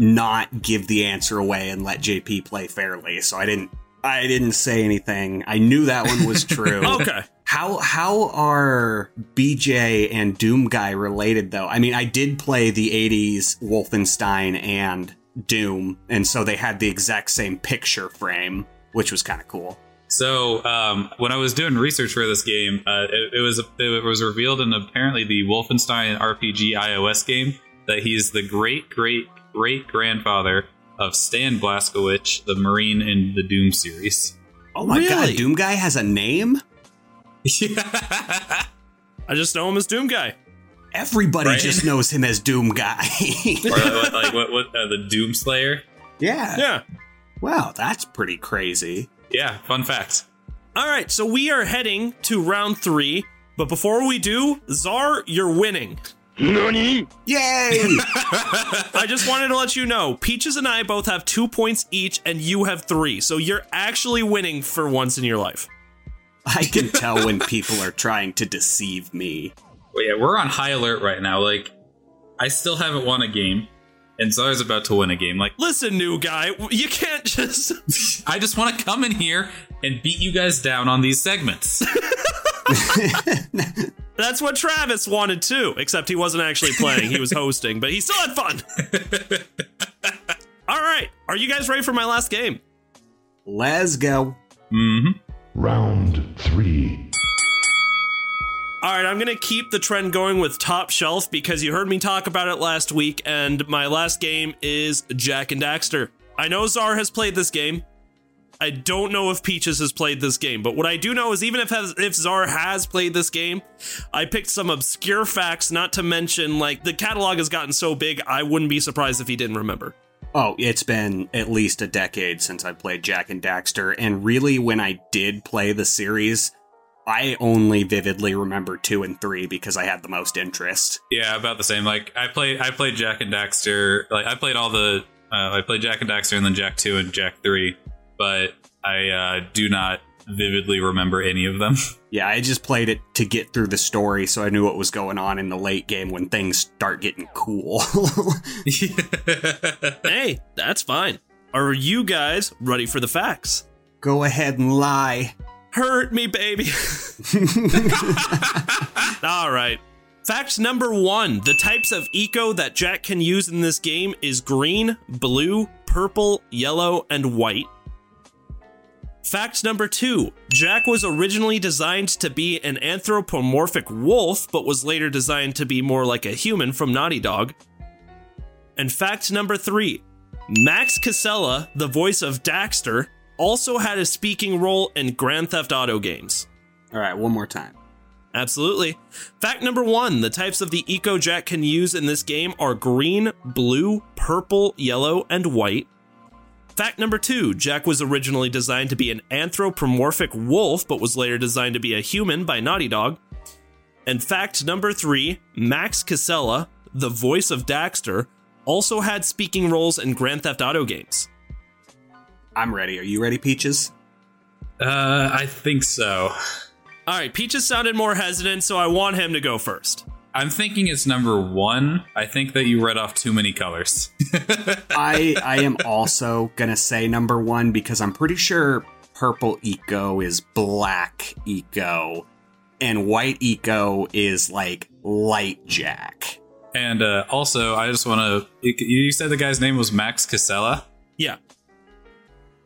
Speaker 3: not give the answer away and let JP play fairly, so I didn't. I didn't say anything. I knew that one was true.
Speaker 1: Okay.
Speaker 3: How how are BJ and Doom Guy related though? I mean, I did play the 80s Wolfenstein and Doom, and so they had the exact same picture frame, which was kind of cool.
Speaker 2: So um, when I was doing research for this game, uh, it, it was it was revealed in apparently the Wolfenstein RPG iOS game that he's the great great great grandfather of Stan Blazkowicz, the Marine in the Doom series.
Speaker 3: Oh my
Speaker 1: Really?
Speaker 3: god, Doom Guy has a name?
Speaker 1: I just know him as Doom Guy.
Speaker 3: Everybody
Speaker 2: Right?
Speaker 3: just knows him as Doom Guy.
Speaker 2: or what, like what, what uh, the Doom Slayer?
Speaker 3: yeah.
Speaker 1: Yeah.
Speaker 3: Wow, that's pretty crazy.
Speaker 2: Yeah, fun fact.
Speaker 1: All right, so we are heading to round three, but before we do, Zar, you're winning.
Speaker 3: Yay!
Speaker 1: I just wanted to let you know, Peaches and I both have two points each, and you have three, so you're actually winning for once in your life.
Speaker 3: I can tell when people are trying to deceive me.
Speaker 2: Well, yeah, we're on high alert right now. Like, I still haven't won a game, and Zar's about to win a game. Like,
Speaker 1: Listen, new guy, you can't just.
Speaker 2: I just want to come in here and beat you guys down on these segments.
Speaker 1: That's what Travis wanted too, except he wasn't actually playing, he was hosting, but he still had fun. All right, are you guys ready for my last game?
Speaker 3: Let's go.
Speaker 2: Mm-hmm.
Speaker 4: Round three.
Speaker 1: All right, I'm going to keep the trend going with Top Shelf because you heard me talk about it last week, and my last game is Jak and Daxter. I know Zar has played this game. I don't know if Peaches has played this game, but what I do know is even if if Zar has played this game, I picked some obscure facts. Not to mention, like the catalog has gotten so big, I wouldn't be surprised if he didn't remember.
Speaker 3: Oh, it's been at least a decade since I played Jak and Daxter, and really, when I did play the series, I only vividly remember two and three because I had the most interest.
Speaker 2: Yeah, about the same. Like, I played, I played Jak and Daxter. Like, I played all the, uh, I played Jak and Daxter and then Jak Two and Jak Three, but I uh, do not vividly remember any of them.
Speaker 3: Yeah, I just played it to get through the story, so I knew what was going on in the late game when things start getting cool.
Speaker 1: Hey, that's fine. Are you guys ready for the facts?
Speaker 3: Go ahead and lie.
Speaker 1: Hurt me, baby. All right. Fact number one the types of eco that Jak can use in this game is green, blue, purple, yellow, and white. Fact number two Jak was originally designed to be an anthropomorphic wolf, but was later designed to be more like a human from Naughty Dog. And fact number three Max Casella, the voice of Daxter, also had a speaking role in Grand Theft Auto games.
Speaker 3: All right, one more time.
Speaker 1: Absolutely. Fact number one the types of the Eco Jak can use in this game are green, blue, purple, yellow, and white. Fact number two Jak was originally designed to be an anthropomorphic wolf, but was later designed to be a human by Naughty Dog. And fact number three Max Casella, the voice of Daxter, also had speaking roles in Grand Theft Auto games.
Speaker 3: I'm ready. Are you ready, Peaches?
Speaker 2: Uh, I think so.
Speaker 1: All right, Peaches sounded more hesitant, so I want him to go first.
Speaker 2: I'm thinking it's number one. I think that you read off too many colors.
Speaker 3: I I am also gonna say number one because I'm pretty sure purple eco is black eco, and white eco is like light Jak.
Speaker 2: and uh, also, I just want to. You said the guy's name was Max Casella.
Speaker 1: Yeah.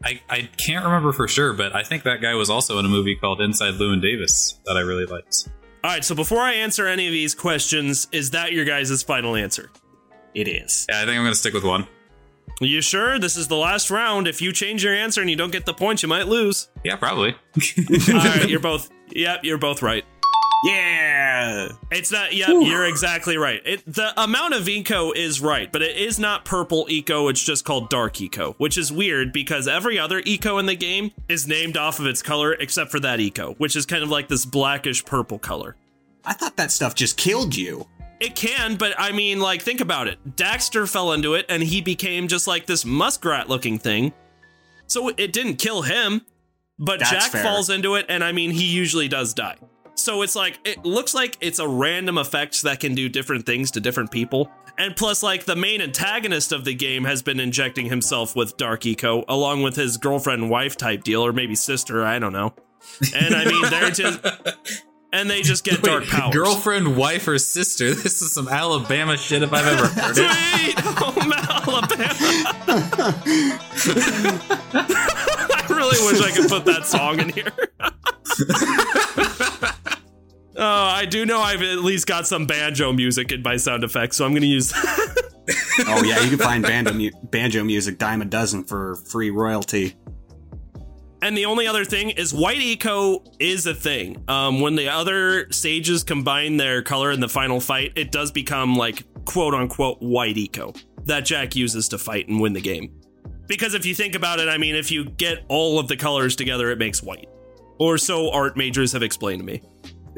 Speaker 2: I, I can't remember for sure, but I think that guy was also in a movie called Inside Llewyn Davis that I really liked.
Speaker 1: All right, so before I answer any of these questions, is that your guys' final answer?
Speaker 3: It is.
Speaker 2: Yeah, I think I'm gonna stick with one.
Speaker 1: You sure? This is the last round. If you change your answer and you don't get the points, you might lose.
Speaker 2: Yeah, probably.
Speaker 1: All right, you're both. Yep, you're both right.
Speaker 3: Yeah.
Speaker 1: It's not. Yep, you're exactly right. It, the amount of eco is right, but it is not purple eco. It's just called dark eco, which is weird because every other eco in the game is named off of its color except for that eco, which is kind of like this blackish purple color.
Speaker 3: I thought that stuff just killed you.
Speaker 1: It can, but I mean, like, think about it. Daxter fell into it and he became just like this muskrat looking thing. So it didn't kill him, but
Speaker 3: That's
Speaker 1: Jak
Speaker 3: fair.
Speaker 1: falls into it, and I mean, he usually does die. So it's like, it looks like it's a random effect that can do different things to different people. And plus, like, the main antagonist of the game has been injecting himself with Dark Eco, along with his girlfriend wife type deal, or maybe sister, I don't know. And I mean, they're just. And they just get dark powers.
Speaker 2: girlfriend, wife, or sister? This is some Alabama shit if I've ever heard it.
Speaker 1: Sweet oh, home Alabama. I really wish I could put that song in here. Oh, I do know I've at least got some banjo music in my sound effects, so I'm going to use.
Speaker 3: Oh yeah, you can find banjo, mu- banjo music dime a dozen for free royalty.
Speaker 1: and the only other thing is white eco is a thing. Um, when the other sages combine their color in the final fight, it does become like quote unquote white eco that Jak uses to fight and win the game. Because if you think about it, I mean, if you get all of the colors together, it makes white. Or so art majors have explained to me.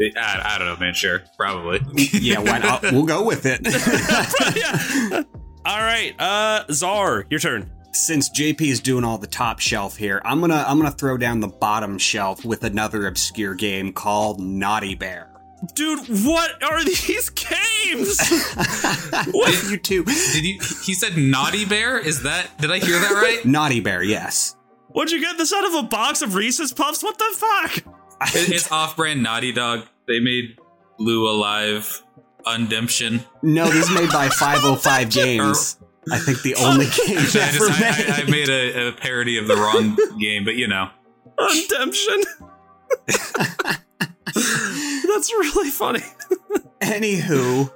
Speaker 2: I, I don't know, man. Sure, probably.
Speaker 3: Yeah, why not? We'll go with it.
Speaker 1: yeah. All right, uh, Zar, your turn.
Speaker 3: Since JP is doing all the top shelf here, I'm gonna I'm gonna throw down the bottom shelf with another obscure game called Naughty Bear.
Speaker 1: Dude, what are these games?
Speaker 3: What you two?
Speaker 2: Did you? He said naughty bear. Is that? Did I hear that right?
Speaker 3: Naughty Bear, yes.
Speaker 1: What'd you get this out of a box of Reese's Puffs? What the fuck?
Speaker 2: It- it's off-brand Naughty Dog. They made Blue Alive, Undemption.
Speaker 3: No, this is made by 505 er, Games. I think the only game
Speaker 2: I, just,
Speaker 3: ever
Speaker 2: I,
Speaker 3: made.
Speaker 2: I, I made a, a parody of the wrong game, but you know.
Speaker 1: Redemption. That's really funny.
Speaker 3: Anywho,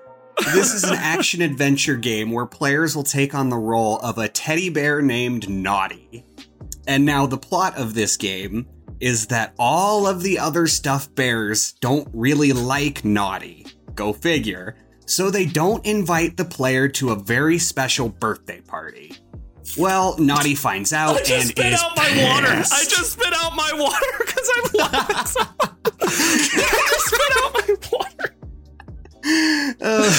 Speaker 3: this is an action adventure game where players will take on the role of a teddy bear named Naughty. And now the plot of this game is that all of the other stuffed bears don't really like Naughty. Go figure. So they don't invite the player to a very special birthday party. Well, Naughty finds out
Speaker 1: I just
Speaker 3: and
Speaker 1: spit
Speaker 3: is
Speaker 1: out my water. I just spit out my water because I'm laughing so. I just spit out my water.
Speaker 3: Uh,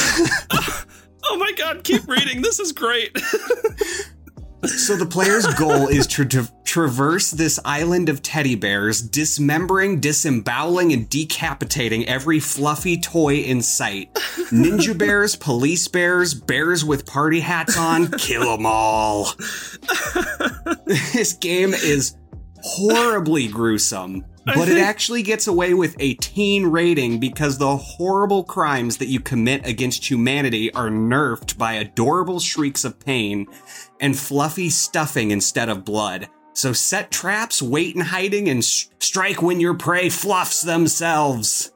Speaker 1: Oh my god, keep reading. This is great.
Speaker 3: So the player's goal is to tra- traverse this island of teddy bears, dismembering, disemboweling, and decapitating every fluffy toy in sight. Ninja bears, police bears, bears with party hats on, kill them all. this game is horribly gruesome, but it actually gets away with a teen rating because the horrible crimes that you commit against humanity are nerfed by adorable shrieks of pain and fluffy stuffing instead of blood. So set traps, wait in hiding, and s- strike when your prey fluffs themselves.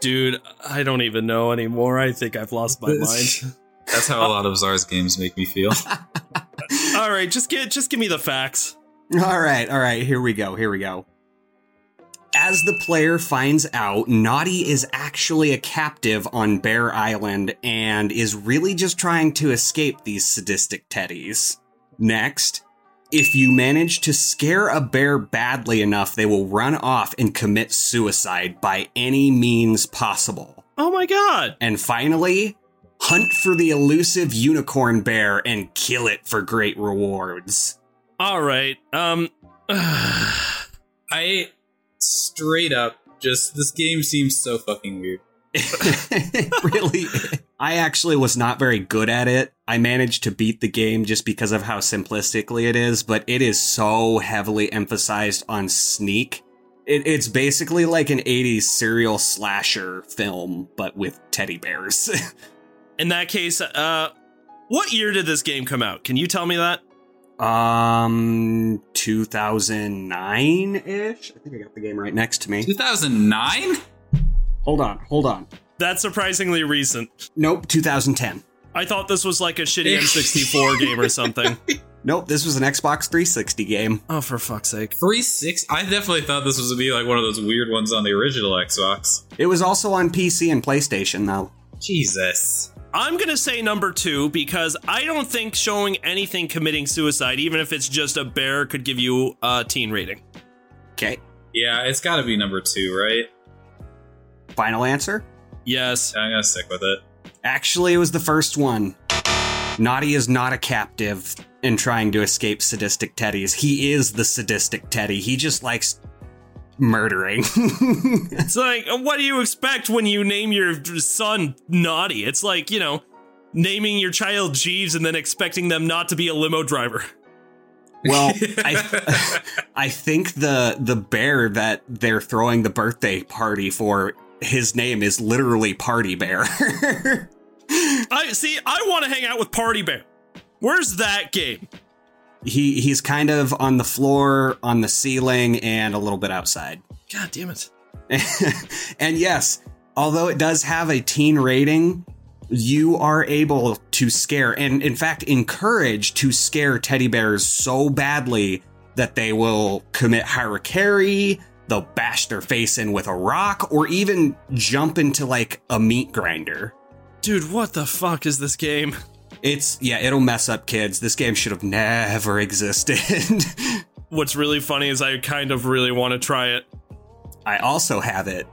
Speaker 1: Dude, I don't even know anymore. I think I've lost my mind.
Speaker 2: That's how a lot of Zar's games make me feel.
Speaker 1: All right, just get just give me the facts.
Speaker 3: All right, all right, here we go, here we go. As the player finds out, Naughty is actually a captive on Bear Island and is really just trying to escape these sadistic teddies. Next, if you manage to scare a bear badly enough, they will run off and commit suicide by any means possible.
Speaker 1: Oh my god.
Speaker 3: And finally, hunt for the elusive unicorn bear and kill it for great rewards.
Speaker 1: All right. Um
Speaker 2: I straight up just this game seems so fucking weird.
Speaker 3: really i actually was not very good at it i managed to beat the game just because of how simplistically it is but it is so heavily emphasized on sneak it, it's basically like an 80s serial slasher film but with teddy bears
Speaker 1: in that case, uh what year did this game come out? Can you tell me that?
Speaker 3: Um 2009-ish i think i got the game right next to me
Speaker 2: 2009?
Speaker 3: hold on hold on
Speaker 1: That's surprisingly recent.
Speaker 3: nope 2010
Speaker 1: I thought this was like a shitty N64 game or something.
Speaker 3: nope this was an xbox 360 game
Speaker 1: Oh, for fuck's sake.
Speaker 2: 360? I definitely thought this was gonna be like one of those weird ones on the original Xbox.
Speaker 3: it was also on pc and playstation though
Speaker 2: Jesus.
Speaker 1: I'm gonna say number two because I don't think showing anything committing suicide, even if it's just a bear, could give you a teen rating.
Speaker 3: okay
Speaker 2: Yeah, it's gotta be number two, right?
Speaker 3: final answer
Speaker 1: Yes.
Speaker 2: I'm gonna stick with it.
Speaker 3: Actually, it was the first one. Naughty is not a captive in trying to escape sadistic teddies. He is the sadistic teddy. He just likes murdering.
Speaker 1: It's like, what do you expect when you name your son Naughty? It's like, you know, naming your child Jeeves and then expecting them not to be a limo driver.
Speaker 3: well, I, I think the the bear that they're throwing the birthday party for, his name is literally Party Bear.
Speaker 1: I see, I want to hang out with Party Bear. Where's that game?
Speaker 3: He he's kind of on the floor, on the ceiling, and a little bit outside.
Speaker 1: God damn it.
Speaker 3: and yes, although it does have a teen rating, you are able to scare and, in fact, encourage to scare teddy bears so badly that they will commit harakiri, they'll bash their face in with a rock, or even jump into like a meat grinder.
Speaker 1: Dude, what the fuck is this game?
Speaker 3: It's, yeah, it'll mess up kids. This game should have never existed.
Speaker 1: What's really funny is I kind of really want to try it.
Speaker 3: I also have it.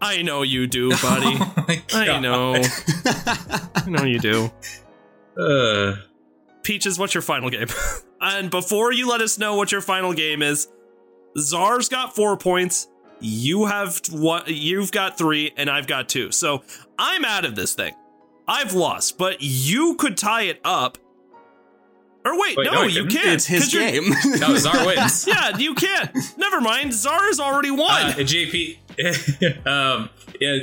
Speaker 1: I know you do, buddy.
Speaker 2: Oh
Speaker 1: I know. I know you do.
Speaker 2: Uh,
Speaker 1: Peaches, what's your final game? and before you let us know what your final game is, Zar's got four points. You have what? You've got three, and I've got two. So I'm out of this thing. I've lost, but you could tie it up. Or wait,
Speaker 2: Wait,
Speaker 1: no,
Speaker 2: no,
Speaker 1: you can't.
Speaker 3: It's his game.
Speaker 2: no, Zar wins.
Speaker 1: Yeah, you can't. Never mind. Zar has already won.
Speaker 2: Uh, JP, um, yeah,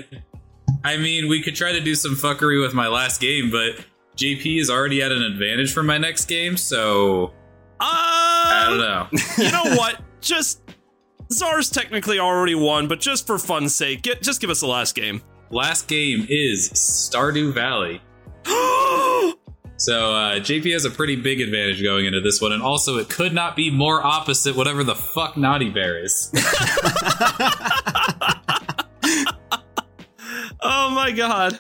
Speaker 2: I mean, we could try to do some fuckery with my last game, but JP is already at an advantage for my next game, so I don't know.
Speaker 1: you know what? Just Zar's technically already won, but just for fun's sake, get just give us the last game.
Speaker 2: Last game is Stardew Valley. So uh, JP has a pretty big advantage going into this one, and also it could not be more opposite whatever the fuck Naughty Bear is.
Speaker 1: oh my god.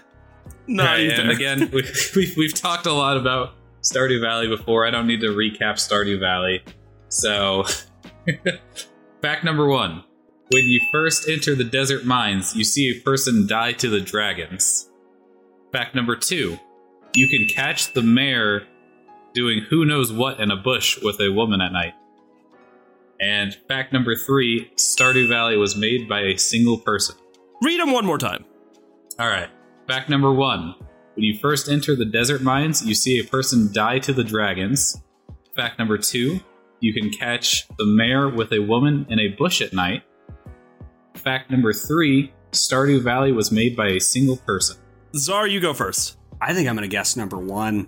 Speaker 1: Naughty
Speaker 2: Right,
Speaker 1: Bear.
Speaker 2: again, we, we, we've talked a lot about Stardew Valley before. I don't need to recap Stardew Valley. So, fact number one when you first enter the desert mines, you see a person die to the dragons. Fact number two you can catch the mayor doing who knows what in a bush with a woman at night. And fact number three Stardew Valley was made by a single person.
Speaker 1: Read them one more time.
Speaker 2: All right. Fact number one. When you first enter the desert mines, you see a person die to the dragons. Fact number two. You can catch the mayor with a woman in a bush at night. Fact number three. Stardew Valley was made by a single person.
Speaker 1: Zar, you go first.
Speaker 3: I think I'm going to guess number one.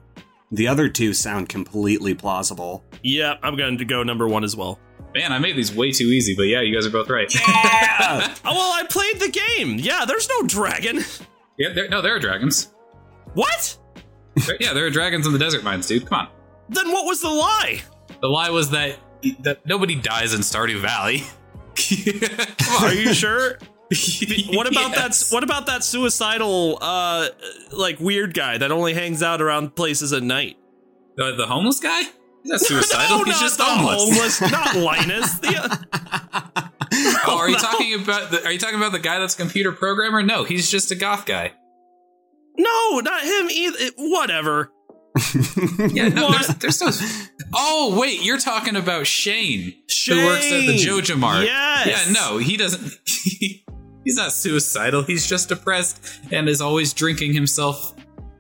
Speaker 3: The other two sound completely plausible.
Speaker 1: Yeah, I'm going to go number one as well.
Speaker 2: Man, I made these way too easy, but yeah, you guys are both right.
Speaker 3: Yeah.
Speaker 1: Oh, well, I played the game. Yeah, there's no dragon.
Speaker 2: yeah, there, no, there are dragons.
Speaker 1: What?
Speaker 2: There- yeah, there are dragons in the desert mines, dude. Come on.
Speaker 1: Then what was the lie?
Speaker 2: The lie was that that nobody dies in Stardew Valley. Come
Speaker 1: Are you sure? What about
Speaker 2: Yes.
Speaker 1: that? What about that suicidal, uh, like weird guy that only hangs out around places at night?
Speaker 2: The, the homeless guy? He's not suicidal.
Speaker 1: no,
Speaker 2: He's
Speaker 1: not
Speaker 2: just
Speaker 1: the
Speaker 2: homeless.
Speaker 1: homeless, not Linus. The,
Speaker 2: Oh, are you
Speaker 1: no.
Speaker 2: talking about the, are you talking about the guy that's a computer programmer? No, he's just a goth guy.
Speaker 1: no, not him either. Whatever.
Speaker 2: Yeah, no,
Speaker 1: What?
Speaker 2: there's, there's no. Oh wait, you're talking about Shane, who works at the JojaMart.
Speaker 1: Yes.
Speaker 2: Yeah, no, he doesn't. he's not suicidal. He's just depressed and is always drinking himself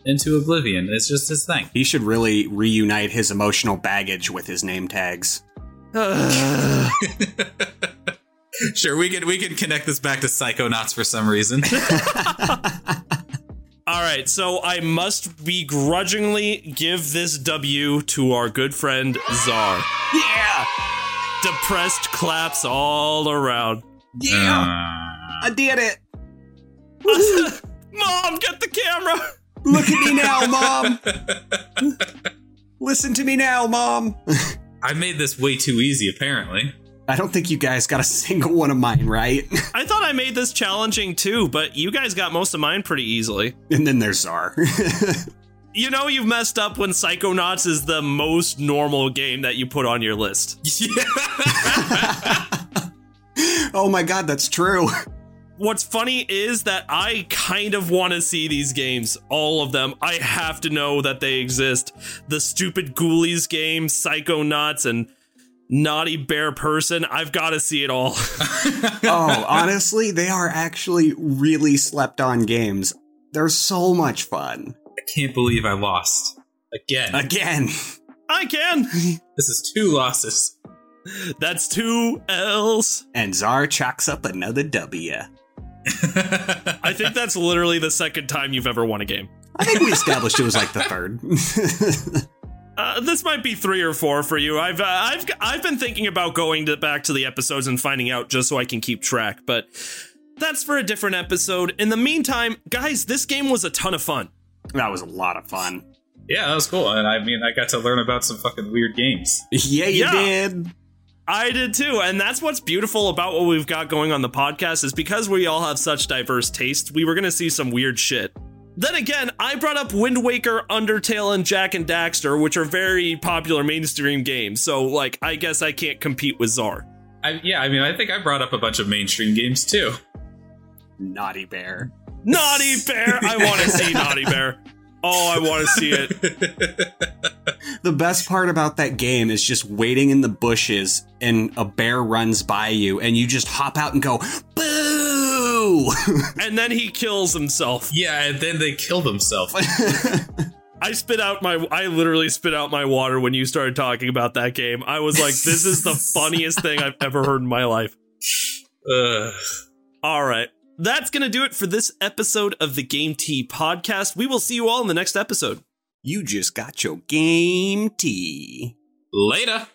Speaker 2: into oblivion. It's just his thing.
Speaker 3: he should really reunite his emotional baggage with his name tags.
Speaker 2: Sure, we can we can connect this back to Psychonauts for some reason.
Speaker 1: All right, so I must begrudgingly give this W to our good friend Zar.
Speaker 3: Yeah.
Speaker 1: Depressed claps all around.
Speaker 3: Yeah. Uh. I did it.
Speaker 1: Mom, get the camera.
Speaker 3: Look at me now, mom. Listen to me now, mom.
Speaker 2: I made this way too easy, apparently.
Speaker 3: I don't think you guys got a single one of mine right.
Speaker 1: I thought I made this challenging too, but you guys got most of mine pretty easily.
Speaker 3: and then there's Zar.
Speaker 1: You know you've messed up when Psychonauts is the most normal game that you put on your list.
Speaker 3: oh my god, that's true.
Speaker 1: What's funny is that I kind of want to see these games, all of them. I have to know that they exist. The stupid Ghoulies game, Psychonauts, and Naughty Bear Person. I've got to see it all.
Speaker 3: oh, honestly, they are actually really slept on games. They're so much fun.
Speaker 2: I can't believe I lost again.
Speaker 3: Again.
Speaker 1: I can.
Speaker 2: this is two losses.
Speaker 1: That's two L's.
Speaker 3: And Zar chalks up another W.
Speaker 1: I think that's literally the second time you've ever won a game.
Speaker 3: I think we established it was like the third.
Speaker 1: Uh, this might be three or four for you. I've uh, I've I've been thinking about going to, back to the episodes and finding out just so I can keep track, but that's for a different episode. In the meantime, guys, this game was a ton of fun.
Speaker 3: that was a lot of fun.
Speaker 2: yeah, that was cool. And I mean, I got to learn about some fucking weird games.
Speaker 3: Yeah, you
Speaker 1: Yeah.
Speaker 3: did.
Speaker 1: I did too, and that's what's beautiful about what we've got going on the podcast is because we all have such diverse tastes. We were gonna see some weird shit. Then again, I brought up Wind Waker, Undertale, and Jak and Daxter, which are very popular mainstream games. So, like, I guess I can't compete with Zar.
Speaker 2: I, yeah, I mean, I think I brought up a bunch of mainstream games too.
Speaker 3: Naughty bear.
Speaker 1: Naughty Bear! I want to see Naughty Bear. Oh, I want to see it.
Speaker 3: The best part about that game is just waiting in the bushes and a bear runs by you and you just hop out and go, boo!
Speaker 1: And then he kills himself.
Speaker 2: yeah, and then they kill themselves.
Speaker 1: I spit out my I literally spit out my water when you started talking about that game. I was like, this is the funniest thing I've ever heard in my life.
Speaker 2: Ugh.
Speaker 1: All right. That's going to do it for this episode of the Game Tea podcast. We will see you all in the next episode.
Speaker 3: you just got your game tea.
Speaker 2: Later.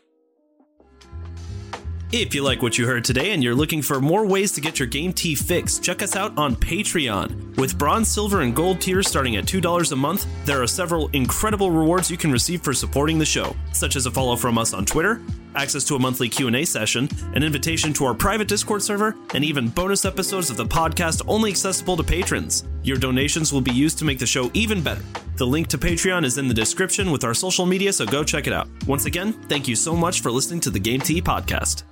Speaker 1: If you like what you heard today and you're looking for more ways to get your game tea fix, check us out on Patreon. With bronze, silver, and gold tiers starting at $2 a month, there are several incredible rewards you can receive for supporting the show, such as a follow from us on Twitter, access to a monthly Q&A session, an invitation to our private Discord server, and even bonus episodes of the podcast only accessible to patrons. Your donations will be used to make the show even better. The link to Patreon is in the description with our social media, so go check it out. Once again, thank you so much for listening to the Game Tea podcast.